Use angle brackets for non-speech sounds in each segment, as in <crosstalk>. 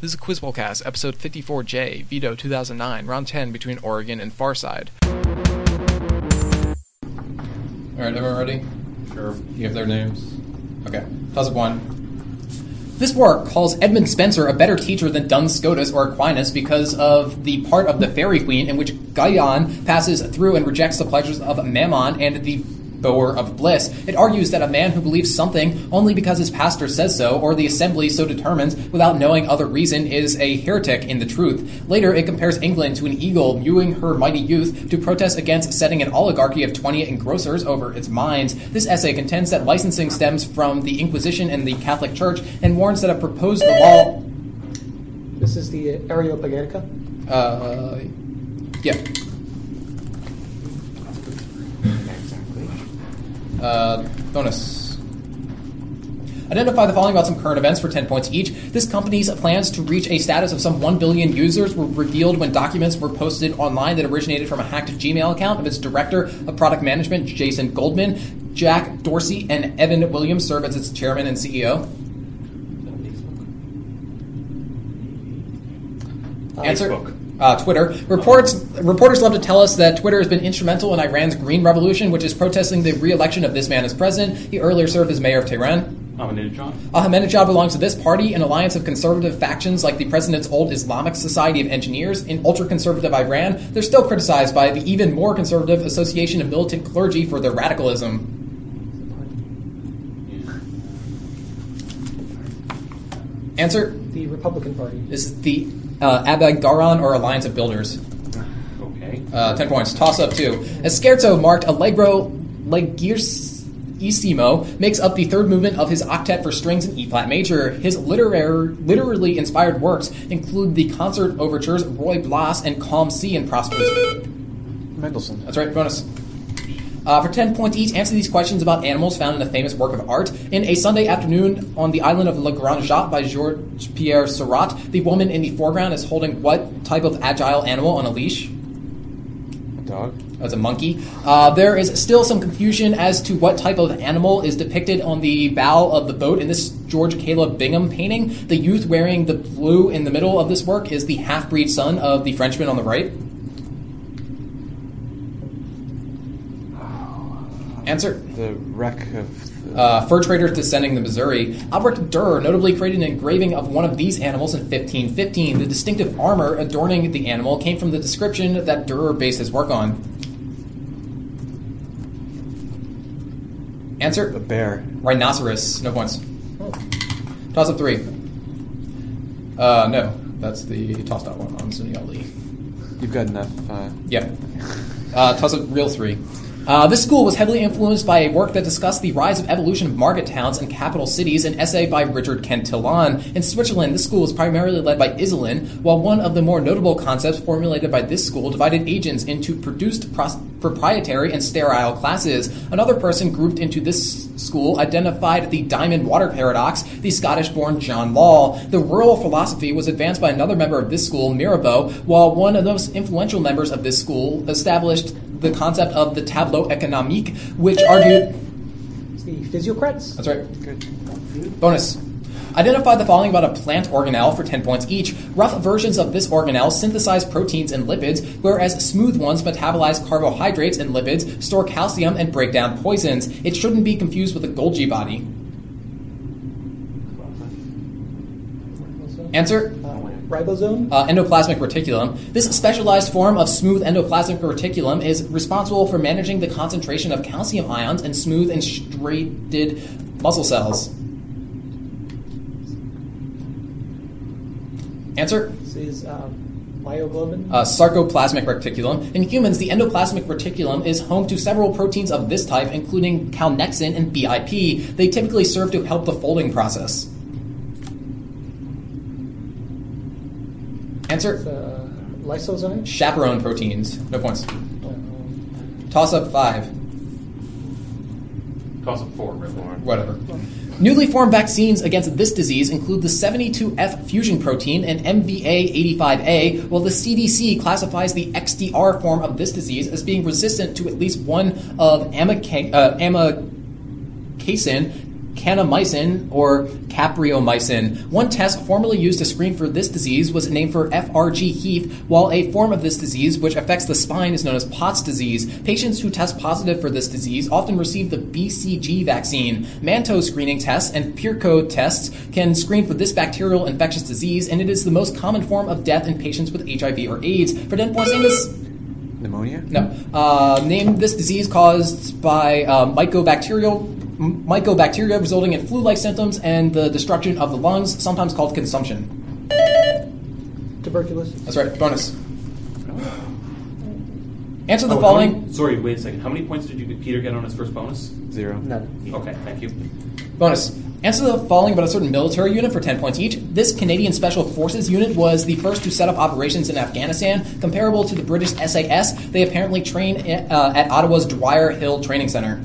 This is Quizbowl Cast, episode 54J, Veto 2009, round 10 between Oregon and Farside. Alright, everyone ready? Sure. You have their names? Okay. Toss up one. This work calls Edmund Spenser a better teacher than Duns Scotus or Aquinas because of the part of the Faerie Queene in which Guyon passes through and rejects the pleasures of Mammon and the bower of bliss. It argues that a man who believes something only because his pastor says so or the assembly so determines without knowing other reason is a heretic in the truth. Later, it compares England to an eagle mewing her mighty youth to protest against setting an oligarchy of 20 engrossers over its minds. This essay contends that licensing stems from the Inquisition and the Catholic Church and warns that a proposed law. This is the Areopagitica. Uh, yeah. Uh, bonus. Identify the following about some current events for 10 points each. This company's plans to reach a status of some 1 billion users were revealed when documents were posted online that originated from a hacked Gmail account of its director of product management, Jason Goldman. Jack Dorsey and Evan Williams serve as its chairman and CEO. Answer. Facebook. Uh, Twitter. Reports reporters love to tell us that Twitter has been instrumental in Iran's Green Revolution, which is protesting the re-election of this man as president. He earlier served as mayor of Tehran. Ahmadinejad. Ahmadinejad belongs to this party, an alliance of conservative factions like the president's old Islamic Society of Engineers. In ultra-conservative Iran, they're still criticized by the even more conservative Association of Militant Clergy for their radicalism. Answer. The Republican Party. This is the uh, Abadgaran or Alliance of Builders. Okay. Uh, 10 points. Toss up two. Escherzo marked Allegro Leggerissimo makes up the third movement of his octet for strings in E flat major. His literary, literally inspired works include the concert overtures Ruy Blas and Calm Sea and Prosperous. Mendelssohn. That's right, bonus. Uh, for 10 points each, answer these questions about animals found in a famous work of art. In A Sunday Afternoon on the Island of La Grande Jatte by Georges Pierre Seurat, the woman in the foreground is holding what type of agile animal on a leash? A dog. That's a monkey. Uh, there is still some confusion as to what type of animal is depicted on the bow of the boat in this George Caleb Bingham painting. The youth wearing the blue in the middle of this work is the half breed son of the Frenchman on the right. Answer. The wreck of the. Uh, fur traders descending the Missouri. Albrecht Dürer notably created an engraving of one of these animals in 1515. The distinctive armor adorning the animal came from the description that Dürer based his work on. Answer. a bear. Rhinoceros. No points. Toss up three. Uh, no. That's the toss out one on Sunil Lee. You've got enough. Uh, Yep. Uh, toss up real three. Uh, this school was heavily influenced by a work that discussed the rise of evolution of market towns and capital cities, an essay by Richard Cantillon. In Switzerland, this school was primarily led by Iselin, while one of the more notable concepts formulated by this school divided agents into produced pros- proprietary and sterile classes. Another person grouped into this school identified the diamond water paradox, the Scottish born John Law. The rural philosophy was advanced by another member of this school, Mirabeau, while one of the most influential members of this school established the concept of the tableau économique, which argued. It's the Physiocrats. That's right. good. Bonus. Identify the following about a plant organelle for 10 points each. Rough versions of this organelle synthesize proteins and lipids, whereas smooth ones metabolize carbohydrates and lipids, store calcium, and break down poisons. It shouldn't be confused with a Golgi body. Answer ribosome. uh, endoplasmic reticulum. This specialized form of smooth endoplasmic reticulum is responsible for managing the concentration of calcium ions in smooth and striated muscle cells. Answer This is um, myoglobin. uh, sarcoplasmic reticulum. In humans, the endoplasmic reticulum is home to several proteins of this type, including calnexin and BIP. They typically serve to help the folding process. Answer It's, uh, lysozyme. chaperone proteins. No points. Toss up five. Toss up four, Red Lauren. Whatever. Newly formed vaccines against this disease include the 72F fusion protein and MVA85A, while the CDC classifies the XDR form of this disease as being resistant to at least one of amikacin, uh, amikacin Kanamycin or capreomycin. One test formerly used to screen for this disease was named for FRG Heaf, while a form of this disease which affects the spine is known as Pott's disease. Patients who test positive for this disease often receive the BCG vaccine. Mantoux screening tests and Pirquet tests can screen for this bacterial infectious disease, and it is the most common form of death in patients with HIV or AIDS. For 10 points, this Pneumonia? no. Uh, name this disease caused by uh, mycobacterial mycobacteria resulting in flu-like symptoms and the destruction of the lungs, sometimes called consumption. Tuberculosis. That's right. Bonus. <gasps> Answer the Oh, following. many- sorry, wait a second. How many points did you Peter get on his first bonus? Zero. None. Okay, thank you. Bonus. Answer the following about a certain military unit for 10 points each. This Canadian Special Forces unit was the first to set up operations in Afghanistan, comparable to the British SAS. They apparently train uh, at Ottawa's Dwyer Hill Training Center.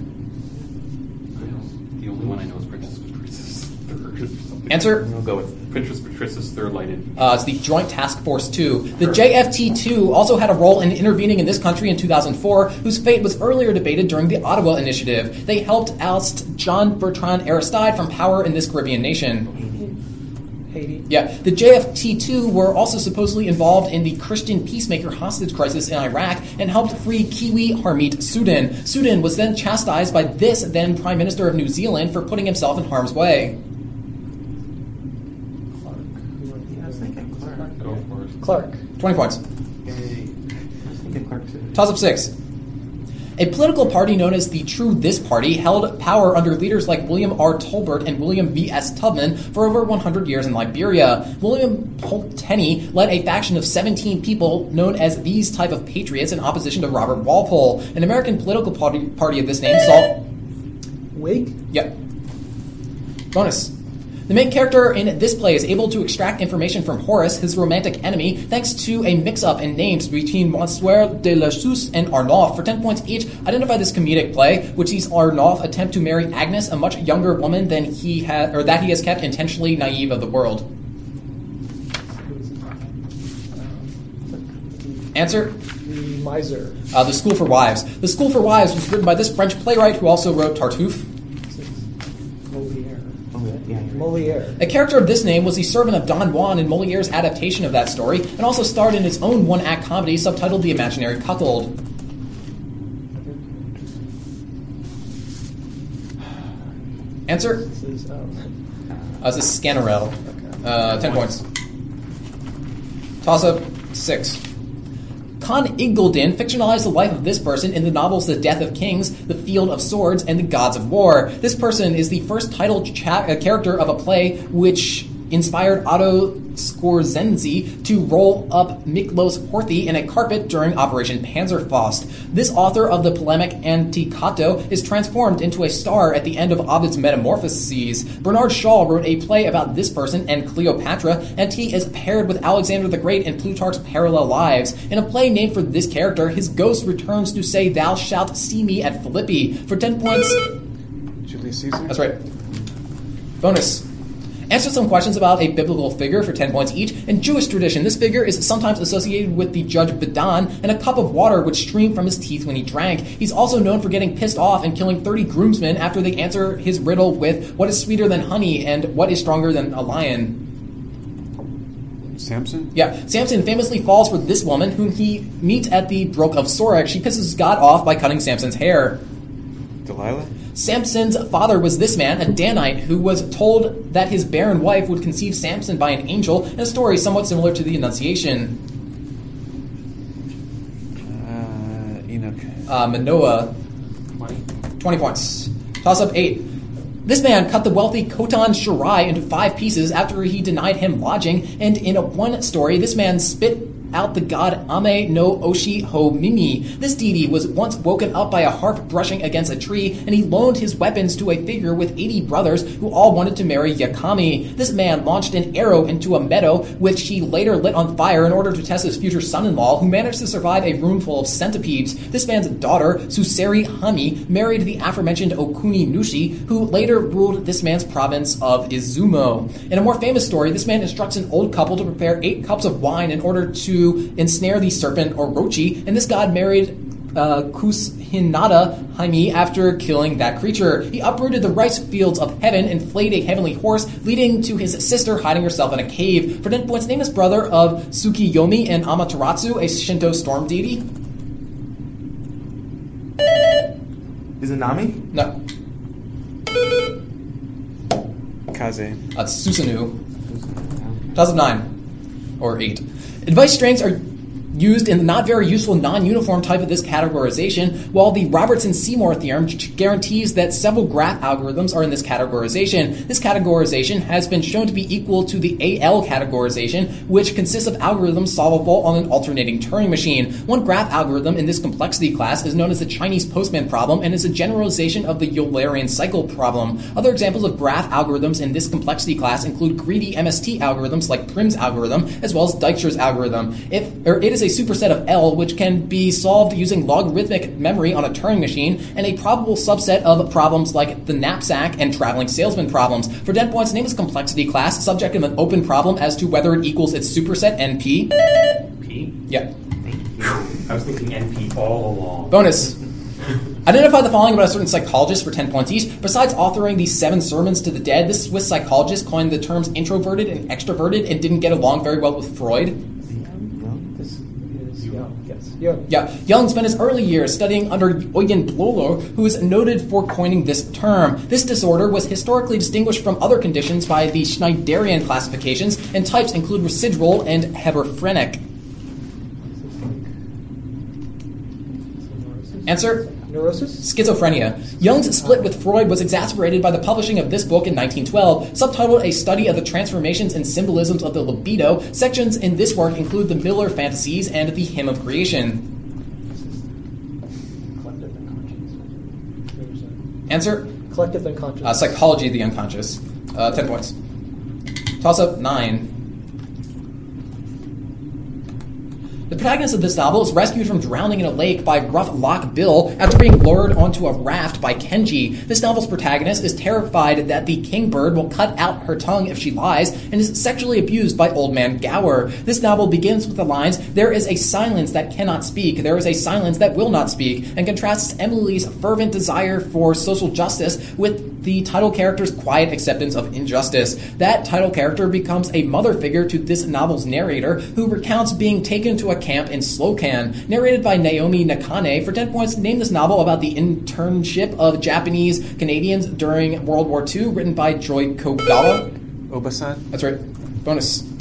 The only one I know is Princess Patricia's third. or something. Answer. We'll go with Princess Patricia's third lighted. Uh, it's the Joint Task Force 2. The JFT2 also had a role in intervening in this country in 2004, whose fate was earlier debated during the Ottawa Initiative. They helped oust John Bertrand Aristide from power in this Caribbean nation. Haiti. Yeah, the JFT2 were also supposedly involved in the Christian peacemaker hostage crisis in Iraq and helped free Kiwi Harmeet Sooden. Sooden was then chastised by this then Prime Minister of New Zealand for putting himself in harm's way. I was thinking Clark. Go. Clark. 20 points. Yay. I was too. Toss up six. A political party known as the True This Party held power under leaders like William R. Tolbert and William V. S. Tubman for over 100 years in Liberia. William Pulteney led a faction of 17 people known as these type of patriots in opposition to Robert Walpole. An American political party, party of this name saw. Whig. Yep. Bonus. The main character in this play is able to extract information from Horace, his romantic enemy, thanks to a mix-up in names between Monsieur de la Souche and Arnolphe. For 10 points each, identify this comedic play, which sees Arnolphe attempt to marry Agnes, a much younger woman than he has, or that he has kept intentionally naive of the world. Answer. The miser. Uh, the School for Wives. The School for Wives was written by this French playwright who also wrote Tartuffe. Moliere. Oh, yeah, you're right. Moliere. A character of this name was the servant of Don Juan in Moliere's adaptation of that story, and also starred in his own one act comedy subtitled The Imaginary Cuckold. Answer? This is um, Uh, this is Sganarelle. Uh, 10 points. Toss up 6. Con Iggulden fictionalized the life of this person in the novels The Death of Kings, The Field of Swords, and The Gods of War. This person is the first titled cha- character of a play which inspired Otto Skorzeny to roll up Miklos Horthy in a carpet during Operation Panzerfaust. This author of the polemic Anticato is transformed into a star at the end of Ovid's Metamorphoses. Bernard Shaw wrote a play about this person and Cleopatra, and he is paired with Alexander the Great in Plutarch's Parallel Lives. In a play named for this character, his ghost returns to say, Thou shalt see me at Philippi. For 10 points, Julius Caesar? that's right. Bonus. Answer some questions about a biblical figure for 10 points each. In Jewish tradition, this figure is sometimes associated with the judge Bedan and a cup of water which streamed from his teeth when he drank. He's also known for getting pissed off and killing 30 groomsmen after they answer his riddle with what is sweeter than honey and what is stronger than a lion. Samson? Yeah, Samson famously falls for this woman whom he meets at the Brook of Sorek. She pisses God off by cutting Samson's hair. Delilah? Samson's father was this man, a Danite, who was told that his barren wife would conceive Samson by an angel, in a story somewhat similar to the Annunciation. Uh, Enoch. Uh, Manoah, 20. 20 points. Toss up 8. This man cut the wealthy Kotan Shorai into five pieces after he denied him lodging, and in a one story, this man spit out the god Ame no Oshi Ho. This deity was once woken up by a harp brushing against a tree, and he loaned his weapons to a figure with 80 brothers who all wanted to marry Yakami. This man launched an arrow into a meadow, which he later lit on fire in order to test his future son-in-law, who managed to survive a room full of centipedes. This man's daughter, Suseri Hami, married the aforementioned Okuni Nushi, who later ruled this man's province of Izumo. In a more famous story, this man instructs an old couple to prepare eight cups of wine in order to ensnare the serpent Orochi, and this god married uh, Kusinada Haimi after killing that creature. He uprooted the rice fields of heaven and flayed a heavenly horse, leading to his sister hiding herself in a cave. For 10 points, name his brother of Tsukiyomi and Amaterasu, a Shinto storm deity. Is it Nami? No, Kaze. that's Susanoo. Toss of nine. Or eight. Advice strengths are used in the not very useful non-uniform type of this categorization, while the Robertson-Seymour theorem guarantees that several graph algorithms are in this categorization. This categorization has been shown to be equal to the AL categorization, which consists of algorithms solvable on an alternating Turing machine. One graph algorithm in this complexity class is known as the Chinese postman problem and is a generalization of the Eulerian cycle problem. Other examples of graph algorithms in this complexity class include greedy MST algorithms like Prim's algorithm, as well as Dijkstra's algorithm. If or it is a superset of L, which can be solved using logarithmic memory on a Turing machine, and a probable subset of problems like the knapsack and traveling salesman problems. For dead points, name is complexity class, subject of an open problem as to whether it equals its superset NP. P? Yeah. I was thinking NP all along. Bonus. <laughs> Identify the following about a certain psychologist for 10 points each. Besides authoring the seven sermons to the dead, this Swiss psychologist coined the terms introverted and extroverted and didn't get along very well with Freud. Jung. Yeah, Jung spent his early years studying under Eugen Bleuler, who is noted for coining this term. This disorder was historically distinguished from other conditions by the Schneiderian classifications, and types include residual and hebephrenic. Answer Neurosis? Schizophrenia. Jung's split with Freud was exacerbated by the publishing of this book in 1912, subtitled A Study of the Transformations and Symbolisms of the Libido. Sections in this work include the Miller Fantasies and the Hymn of Creation. Collective unconscious. There's a- Answer Collective unconscious. uh, Psychology of the Unconscious. Uh, 10 points. Toss up 9. The protagonist of this novel is rescued from drowning in a lake by rough Lock Bill after being lured onto a raft by Kenji. This novel's protagonist is terrified that the kingbird will cut out her tongue if she lies and is sexually abused by Old Man Gower. This novel begins with the lines, There is a silence that cannot speak, there is a silence that will not speak, and contrasts Emily's fervent desire for social justice with the title character's quiet acceptance of injustice. That title character becomes a mother figure to this novel's narrator, who recounts being taken to a camp in Slocan. Narrated by Naomi Nakane, for 10 points, name this novel about the internship of Japanese Canadians during World War II, written by Joy Kogawa. Obasan. That's right. Bonus.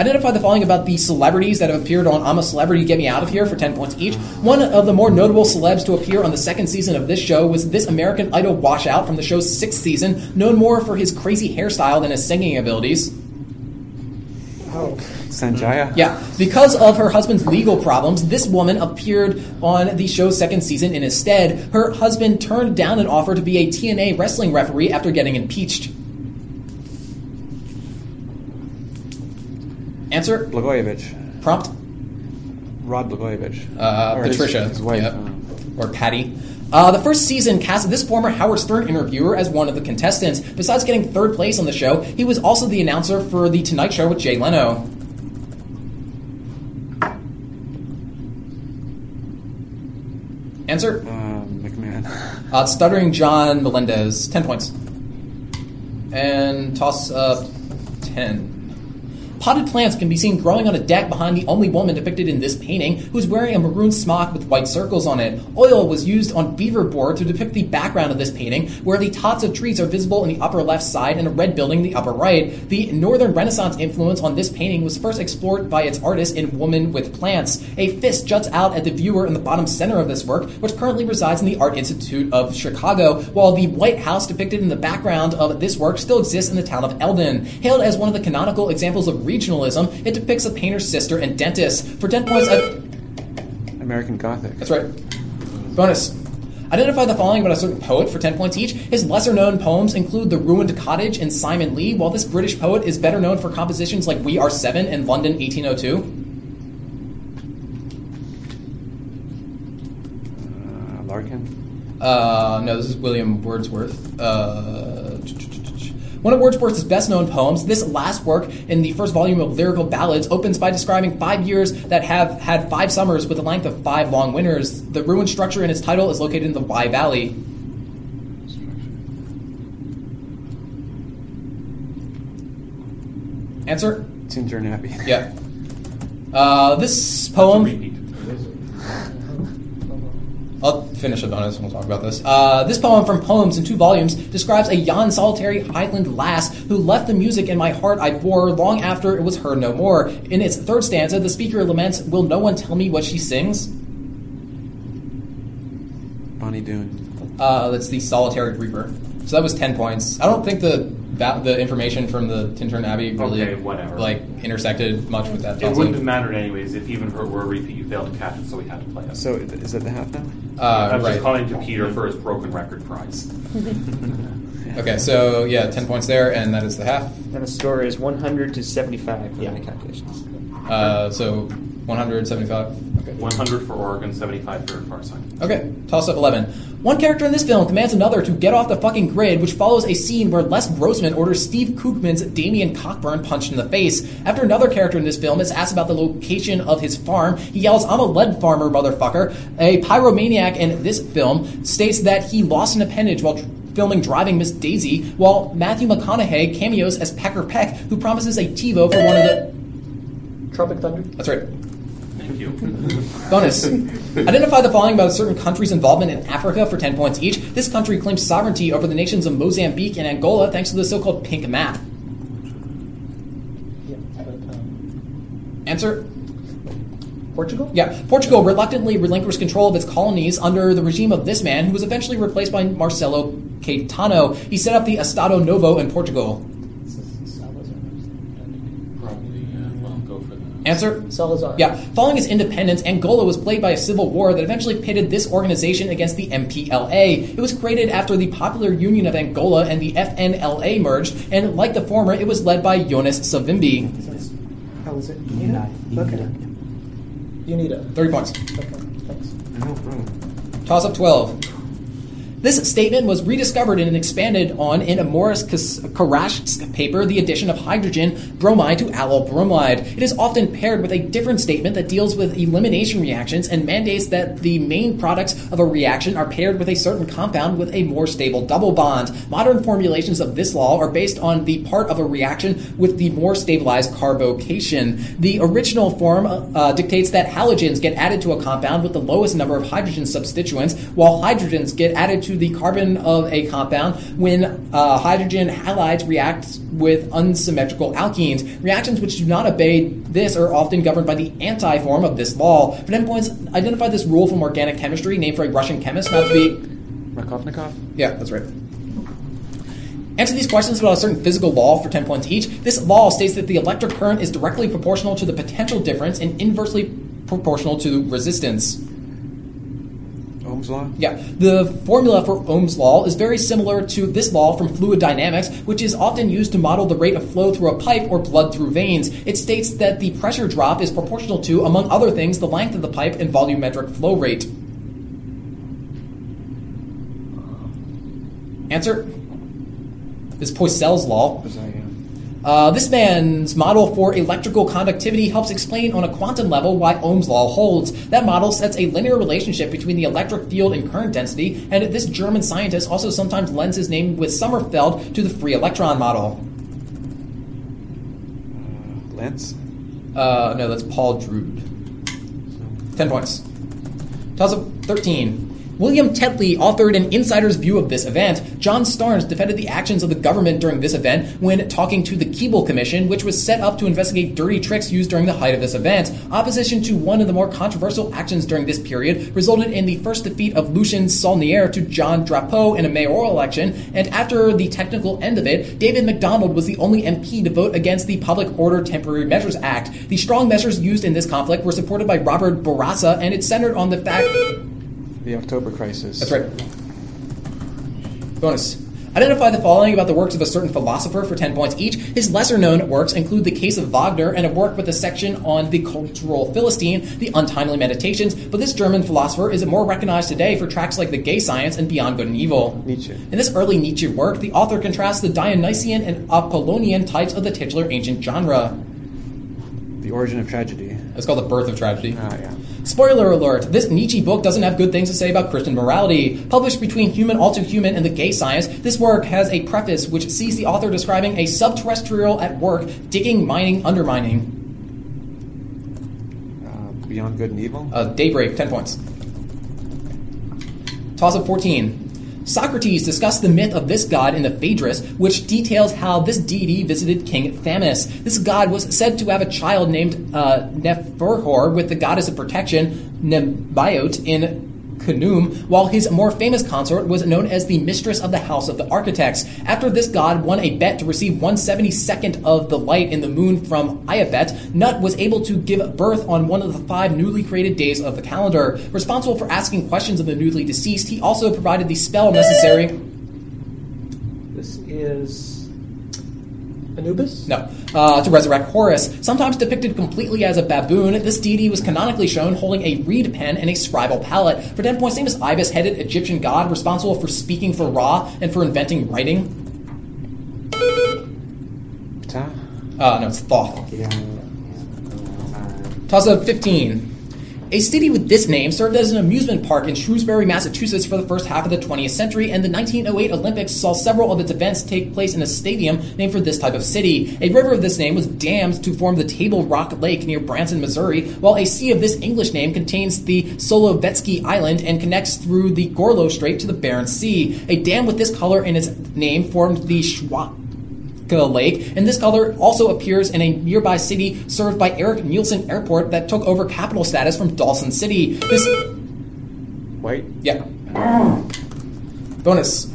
Identify the following about the celebrities that have appeared on I'm a Celebrity, Get Me Out of Here for 10 points each. One of the more notable celebs to appear on the second season of this show was this American Idol washout from the show's sixth season, known more for his crazy hairstyle than his singing abilities. Oh. Sanjaya. Yeah, because of her husband's legal problems, this woman appeared on the show's second season in his stead. Her husband turned down an offer to be a TNA wrestling referee after getting impeached. Answer? Blagojevich. Prompt? Rod Blagojevich. Uh, Or his- Patricia. His, wife. Yep. um, Or Patty. Uh, the first season casted this former Howard Stern interviewer as one of the contestants. Besides getting third place on the show, he was also the announcer for The Tonight Show with Jay Leno. Answer? um, McMahon. <laughs> Uh, Stuttering John Melendez, 10 points. And toss up 10. Potted plants can be seen growing on a deck behind the only woman depicted in this painting, who is wearing a maroon smock with white circles on it. Oil was used on beaver board to depict the background of this painting, where the tops of trees are visible in the upper left side and a red building in the upper right. The Northern Renaissance influence on this painting was first explored by its artist in Woman with Plants. A fist juts out at the viewer in the bottom center of this work, which currently resides in the Art Institute of Chicago, while the White House depicted in the background of this work still exists in the town of Eldon. Hailed as one of the canonical examples of regionalism, it depicts a painter's sister and dentist. For 10 points, I- American Gothic. that's right. Bonus. Identify the following about a certain poet for 10 points each. His lesser known poems include The Ruined Cottage and Simon Lee, while this British poet is better known for compositions like We Are Seven and London 1802. Uh, Larkin. Uh, no, this is William Wordsworth. Uh, One of Wordsworth's best known poems, this last work in the first volume of Lyrical Ballads opens by describing five years that have had five summers with a length of five long winters. The ruined structure in its title is located in the Wye Valley. Answer? Tintern Abbey. Yeah. Uh, this That's a poem. I'll finish the bonus and we'll talk about this. Uh, this poem from Poems in two volumes describes a yon solitary highland lass who left the music in my heart I bore long after it was heard no more. In its third stanza, the speaker laments, Will no one tell me what she sings? Bonnie Doon. Uh, that's the solitary reaper. So that was 10 points. I don't think the that, the information from the Tintern Abbey really Okay, whatever. like intersected much with that. It wouldn't have mattered anyways if even if it were a repeat, you failed to catch it, so we had to play it. So is that the half now? Uh, I was right. just calling to Peter for his broken record prize. <laughs> Okay, so yeah, 10 points there, and that is the half. And the score is 100 to 75 for my calculations. Uh, so 175. Okay. 100 for Oregon, 75 for Farside. Okay, toss up 11. One character in this film commands another to get off the fucking grid, which follows a scene where Les Grossman orders Steve Coogan's Damien Cockburn punched in the face. After another character in this film is asked about the location of his farm, he yells, I'm a lead farmer, motherfucker. A pyromaniac in this film states that he lost an appendage while filming Driving Miss Daisy, while Matthew McConaughey cameos as Pecker Peck, who promises a TiVo for one of the. Tropic Thunder? That's right. Thank you. <laughs> Bonus. Identify the following about a certain country's involvement in Africa for 10 points each. This country claims sovereignty over the nations of Mozambique and Angola thanks to the so called pink map. Yeah, but um, Answer? Portugal? Yeah. Portugal reluctantly relinquished control of its colonies under the regime of this man, who was eventually replaced by Marcelo Caetano. He set up the Estado Novo in Portugal. This is Salazar. Probably, uh, well, go for that. Answer? Salazar. Yeah. Following its independence, Angola was plagued by a civil war that eventually pitted this organization against the MPLA. It was created after the Popular Union of Angola and the FNLA merged, and like the former, it was led by Jonas Savimbi. How is it? UNITA. Okay. You need a. 30 points. Okay, thanks. No problem. Toss up 12. This statement was rediscovered and expanded on in a Morris Kharasch's paper, The Addition of Hydrogen Bromide to Allyl Bromide. It is often paired with a different statement that deals with elimination reactions and mandates that the main products of a reaction are paired with a certain compound with a more stable double bond. Modern formulations of this law are based on the part of a reaction with the more stabilized carbocation. The original form uh, dictates that halogens get added to a compound with the lowest number of hydrogen substituents, while hydrogens get added to the carbon of a compound when uh, hydrogen halides react with unsymmetrical alkenes. Reactions which do not obey this are often governed by the anti form of this law. For 10 points, identify this rule from organic chemistry, named for a Russian chemist, not to be. Rakovnikov? Yeah, that's right. Answer these questions about a certain physical law for 10 points each. This law states that the electric current is directly proportional to the potential difference and inversely proportional to resistance. Ohm's law? Yeah, the formula for Ohm's law is very similar to this law from fluid dynamics, which is often used to model the rate of flow through a pipe or blood through veins. It states that the pressure drop is proportional to, among other things, the length of the pipe and volumetric flow rate. Answer is Poiseuille's law. Uh, Uh, this man's model for electrical conductivity helps explain on a quantum level why Ohm's law holds. That model sets a linear relationship between the electric field and current density, and this German scientist also sometimes lends his name with Sommerfeld to the free electron model. Lance? Uh, no, that's Paul Drude. 10 points. Toss up 13. William Tetley authored an insider's view of this event. John Starnes defended the actions of the government during this event when talking to the Keable Commission, which was set up to investigate dirty tricks used during the height of this event. Opposition to one of the more controversial actions during this period resulted in the first defeat of Lucien Saulnier to John Drapeau in a mayoral election, and after the technical end of it, David MacDonald was the only MP to vote against the Public Order Temporary Measures Act. The strong measures used in this conflict were supported by Robert Bourassa, and it centered on the fact The October crisis. that's right. Bonus. Identify the following about the works of a certain philosopher for 10 points each. His lesser known works include The Case of Wagner and a work with a section on the cultural Philistine, The Untimely Meditations, but this German philosopher is more recognized today for tracks like The Gay Science and Beyond Good and Evil. Nietzsche. In this early Nietzsche work, the author contrasts the Dionysian and Apollonian types of the titular ancient genre. The origin of tragedy. It's called The Birth of Tragedy. Ah, yeah. Spoiler alert, this Nietzsche book doesn't have good things to say about Christian morality. Published between Human All Too Human and The Gay Science, this work has a preface which sees the author describing a subterrestrial at work, digging, mining, undermining. Uh, Beyond Good and Evil. Uh, Daybreak, 10 points. Toss up 14. Socrates discussed the myth of this god in the Phaedrus, which details how this deity visited King Thamus. This god was said to have a child named uh, Neferhor with the goddess of protection, Nebaiote, in Khnum, while his more famous consort was known as the Mistress of the House of the Architects. After this god won a bet to receive 172nd of the light in the moon from Iabet, Nut was able to give birth on one of the five newly created days of the calendar. Responsible for asking questions of the newly deceased, he also provided the spell necessary. This is Anubis? No, uh, to resurrect Horus. Sometimes depicted completely as a baboon, this deity was canonically shown holding a reed pen and a scribal palette. For 10 points, famous ibis headed Egyptian god responsible for speaking for Ra and for inventing writing. Ta. Uh, no, it's Thoth. Yeah. yeah. Toss up 15. A city with this name served as an amusement park in Shrewsbury, Massachusetts for the first half of the 20th century, and the 1908 Olympics saw several of its events take place in a stadium named for this type of city. A river of this name was dammed to form the Table Rock Lake near Branson, Missouri, while a sea of this English name contains the Solovetsky Island and connects through the Gorlo Strait to the Barents Sea. A dam with this color in its name formed the Schwa. Lake, and this color also appears in a nearby city served by Erik Nielsen Airport that took over capital status from Dawson City. This, White. yeah. Bonus.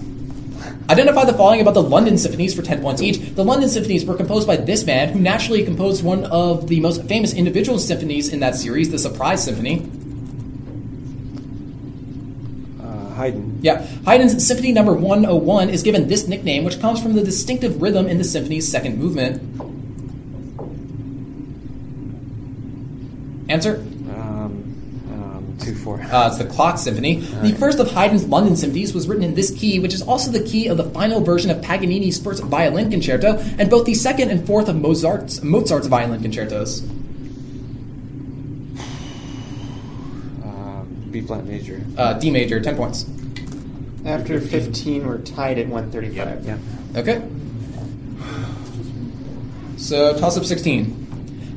Identify the following about the London Symphonies for 10 points each. The London Symphonies were composed by this man, who naturally composed one of the most famous individual symphonies in that series, the Surprise Symphony. Uh, Haydn. Yeah, Haydn's Symphony Number 101 is given this nickname, which comes from the distinctive rhythm in the symphony's second movement. Answer? Um, um, two four. Uh, it's the Clock Symphony. The first of Haydn's London symphonies was written in this key, which is also the key of the final version of Paganini's first violin concerto, and both the second and fourth of Mozart's, Mozart's violin concertos. Uh, B flat major. Uh, D major, 10 points. After 15, we're tied at 135. Yeah. Okay. So, toss up 16.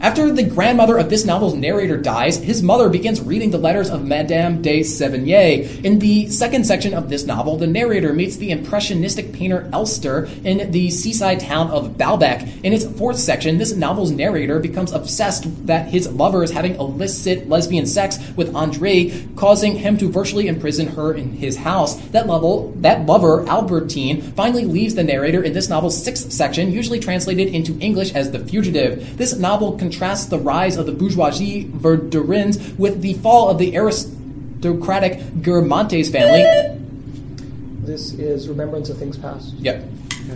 After the grandmother of this novel's narrator dies, his mother begins reading the letters of Madame de Sévigné. In the second section of this novel, the narrator meets the impressionistic painter Elstir in the seaside town of Balbec. In its fourth section, this novel's narrator becomes obsessed that his lover is having illicit lesbian sex with Andre, causing him to virtually imprison her in his house. That level, that lover, Albertine, finally leaves the narrator in this novel's sixth section, usually translated into English as The Fugitive. This novel contrasts the rise of the bourgeoisie Verdurins with the fall of the aristocratic Guermantes family. This is Remembrance of Things Past. Yep.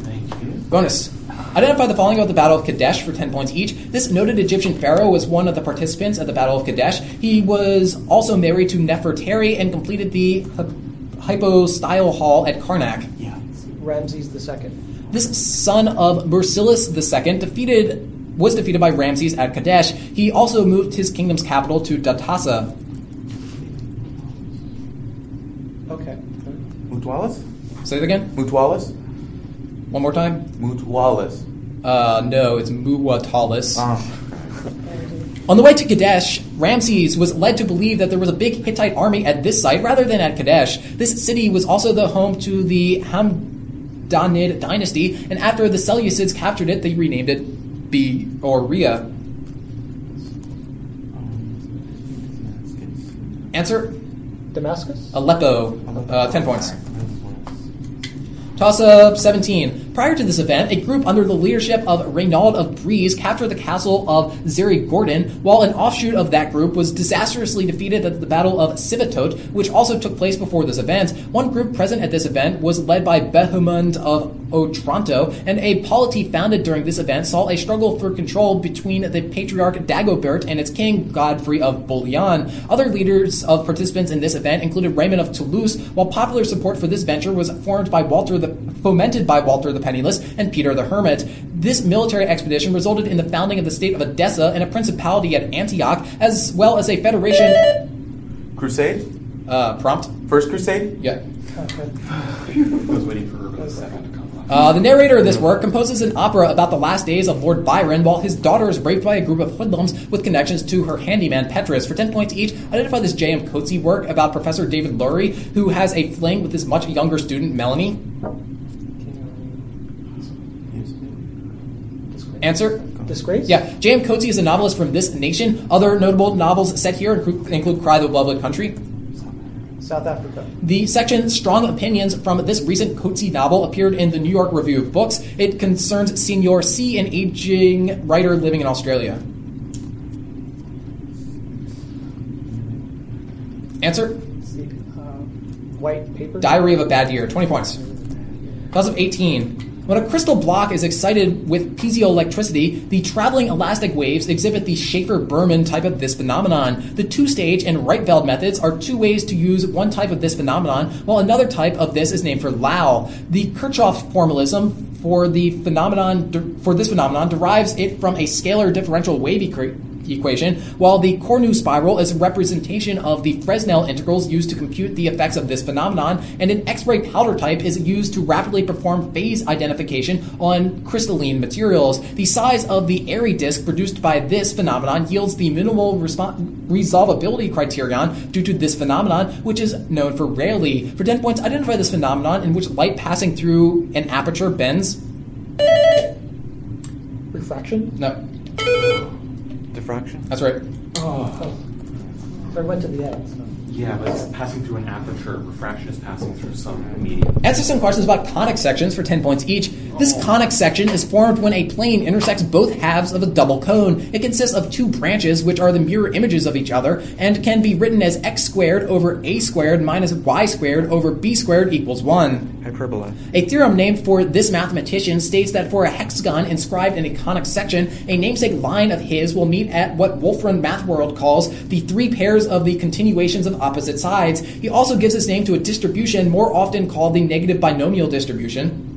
thank you. Bonus. Identify the following of the Battle of Kadesh for 10 points each. This noted Egyptian pharaoh was one of the participants at the Battle of Kadesh. He was also married to Nefertari and completed the hy- hypostyle hall at Karnak. Yeah. Ramses II. This son of Mursilis II defeated was defeated by Ramses at Kadesh. He also moved his kingdom's capital to Datasa. Okay. Mutwalis? Say it again. Mutwalis? One more time. Mutwalis. Uh, no, it's Muwatalis. Ah. On the way to Kadesh, Ramses was led to believe that there was a big Hittite army at this site rather than at Kadesh. This city was also the home to the Hamdanid dynasty, and after the Seleucids captured it, they renamed it Be or Rhea. Answer Damascus? Aleppo. Uh, 10 points. Toss up 17. Prior to this event, a group under the leadership of Reynald of Brise captured the castle of Xerigordon, while an offshoot of that group was disastrously defeated at the Battle of Civitot, which also took place before this event. One group present at this event was led by Bohemond of Otranto, and a polity founded during this event saw a struggle for control between the patriarch Dagobert and its king Godfrey of Bouillon. Other leaders of participants in this event included Raymond of Toulouse, while popular support for this venture was formed by Walter the fomented by Walter the Penniless and Peter the Hermit. This military expedition resulted in the founding of the state of Edessa and a principality at Antioch, as well as a federation. Crusade? Uh, prompt. First Crusade? Yeah. <laughs> I was waiting for Urban II to come up. Uh, the narrator of this work composes an opera about the last days of Lord Byron while his daughter is raped by a group of hoodlums with connections to her handyman Petrus. For 10 points each, identify this J.M. Coetzee work about Professor David Lurie, who has a fling with his much younger student Melanie. Answer? Disgrace? Yeah, J.M. Coetzee is a novelist from this nation. Other notable novels set here include include Cry the Beloved Country. South Africa. The section Strong Opinions from this recent Coetzee novel appeared in the New York Review of Books. It concerns Señor C, an aging writer living in Australia. Answer? See, uh, white paper. Diary of a Bad Year, 20 points. Class of 18. When a crystal block is excited with piezoelectricity, the traveling elastic waves exhibit the Schaefer-Bergmann type of this phenomenon. The two-stage and Rietveld methods are two ways to use one type of this phenomenon, while another type of this is named for Laue. The Kirchhoff formalism for the phenomenon for this phenomenon derives it from a scalar differential wave equation, while the Cornu spiral is a representation of the Fresnel integrals used to compute the effects of this phenomenon, and an X-ray powder type is used to rapidly perform phase identification on crystalline materials. The size of the airy disk produced by this phenomenon yields the minimal respon resolvability criterion due to this phenomenon, which is known for Rayleigh. For 10 points, identify this phenomenon in which light passing through an aperture bends. Refraction. No, Diffraction? that's right. Oh. So I went to the end. So. Yeah, but it's passing through an aperture. Refraction is passing through some medium. Answer some questions about conic sections for 10 points each. This oh. conic section is formed when a plane intersects both halves of a double cone. It consists of two branches, which are the mirror images of each other, and can be written as x squared over a squared minus y squared over b squared equals 1. Hyperbola. A theorem named for this mathematician states that for a hexagon inscribed in a conic section, a namesake line of his will meet at what Wolfram Mathworld calls the three pairs of the continuations of opposite sides. He also gives his name to a distribution more often called the negative binomial distribution.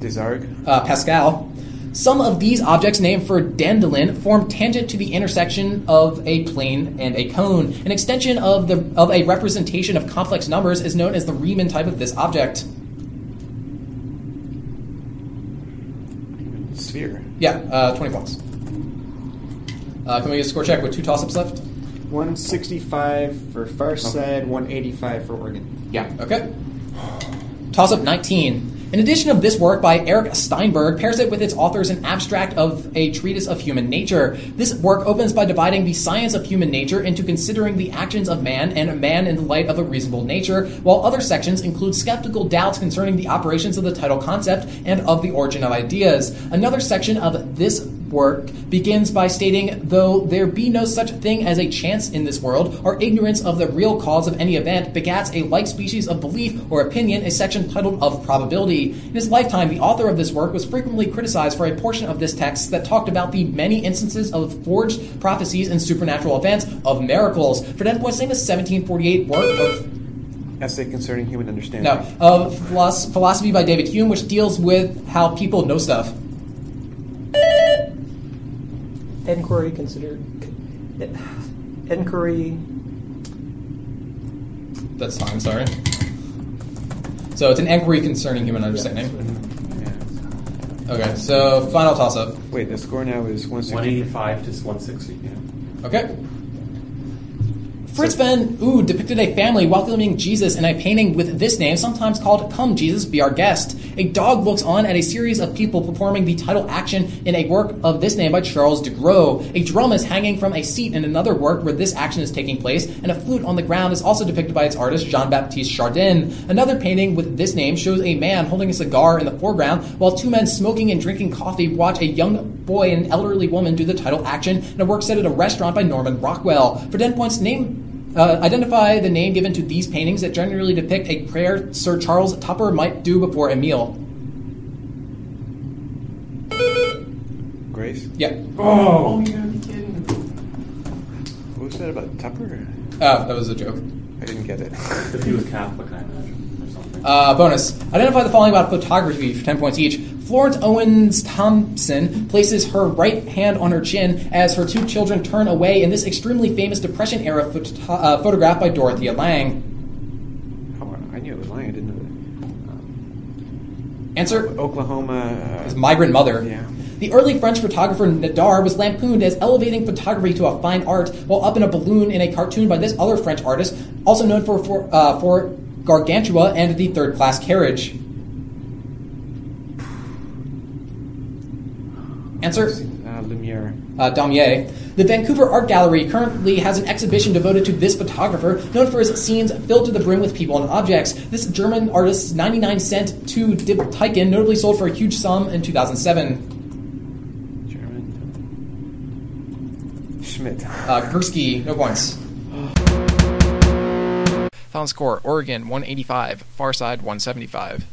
Desargues. uh, Pascal. Some of these objects named for Dandelin form tangent to the intersection of a plane and a cone. An extension of the of a representation of complex numbers is known as the Riemann type of this object. Sphere. Yeah, uh, 20 points. Uh, can we get a score check with two toss-ups left? 165 for far side, 185 for Oregon. Yeah. Okay. Toss up 19. An edition of this work by Eric Steinberg pairs it with its authors an abstract of a treatise of human nature. This work opens by dividing the science of human nature into considering the actions of man and man in the light of a reasonable nature, while other sections include skeptical doubts concerning the operations of the title concept and of the origin of ideas. Another section of this work begins by stating, though there be no such thing as a chance in this world, or ignorance of the real cause of any event begats a like species of belief or opinion, a section titled Of Probability. In his lifetime, the author of this work was frequently criticized for a portion of this text that talked about the many instances of forged prophecies and supernatural events, of miracles. For 10 points, name is 1748 work of Essay concerning human understanding. no, of philos- philosophy by David Hume, which deals with how people know stuff. Inquiry considered. Inquiry. That's fine, sorry. So it's an inquiry concerning human understanding. Mm-hmm. Okay, so final toss up. Wait, the score now is 160. 185 to 160. Yeah. Okay. Fritz von Uhde depicted a family welcoming Jesus in a painting with this name, sometimes called Come Jesus, Be Our Guest. A dog looks on at a series of people performing the title action in a work of this name by Charles de Groux. A drum is hanging from a seat in another work where this action is taking place, and a flute on the ground is also depicted by its artist Jean Baptiste Chardin. Another painting with this name shows a man holding a cigar in the foreground, while two men smoking and drinking coffee watch a young boy and an elderly woman do the title action in a work set at a restaurant by Norman Rockwell. For 10 points, name uh, identify the name given to these paintings that generally depict a prayer Sir Charles Tupper might do before a meal. Grace? Yeah. Oh, you gotta be kidding. What was that about Tupper? Uh, that was a joke. I didn't get it. If he was Catholic, I imagine, or something. Uh, bonus. Identify the following about photography for 10 points each. Florence Owens Thompson places her right hand on her chin as her two children turn away in this extremely famous Depression era photo- uh, photograph by Dorothea Lange. I knew it was lying. I didn't know Answer. Oklahoma. His Uh, migrant mother. Yeah. The early French photographer Nadar was lampooned as elevating photography to a fine art while up in a balloon in a cartoon by this other French artist, also known for, for, uh, for Gargantua and the Third Class Carriage. Answer uh, Lumiere. uh, Damier. The Vancouver Art Gallery currently has an exhibition devoted to this photographer, known for his scenes filled to the brim with people and objects. This German artist's 99 cent 2 Diptychon notably sold for a huge sum in 2007. German. Schmidt. Uh, Gursky, no points. Final score Oregon 185, Farside 175.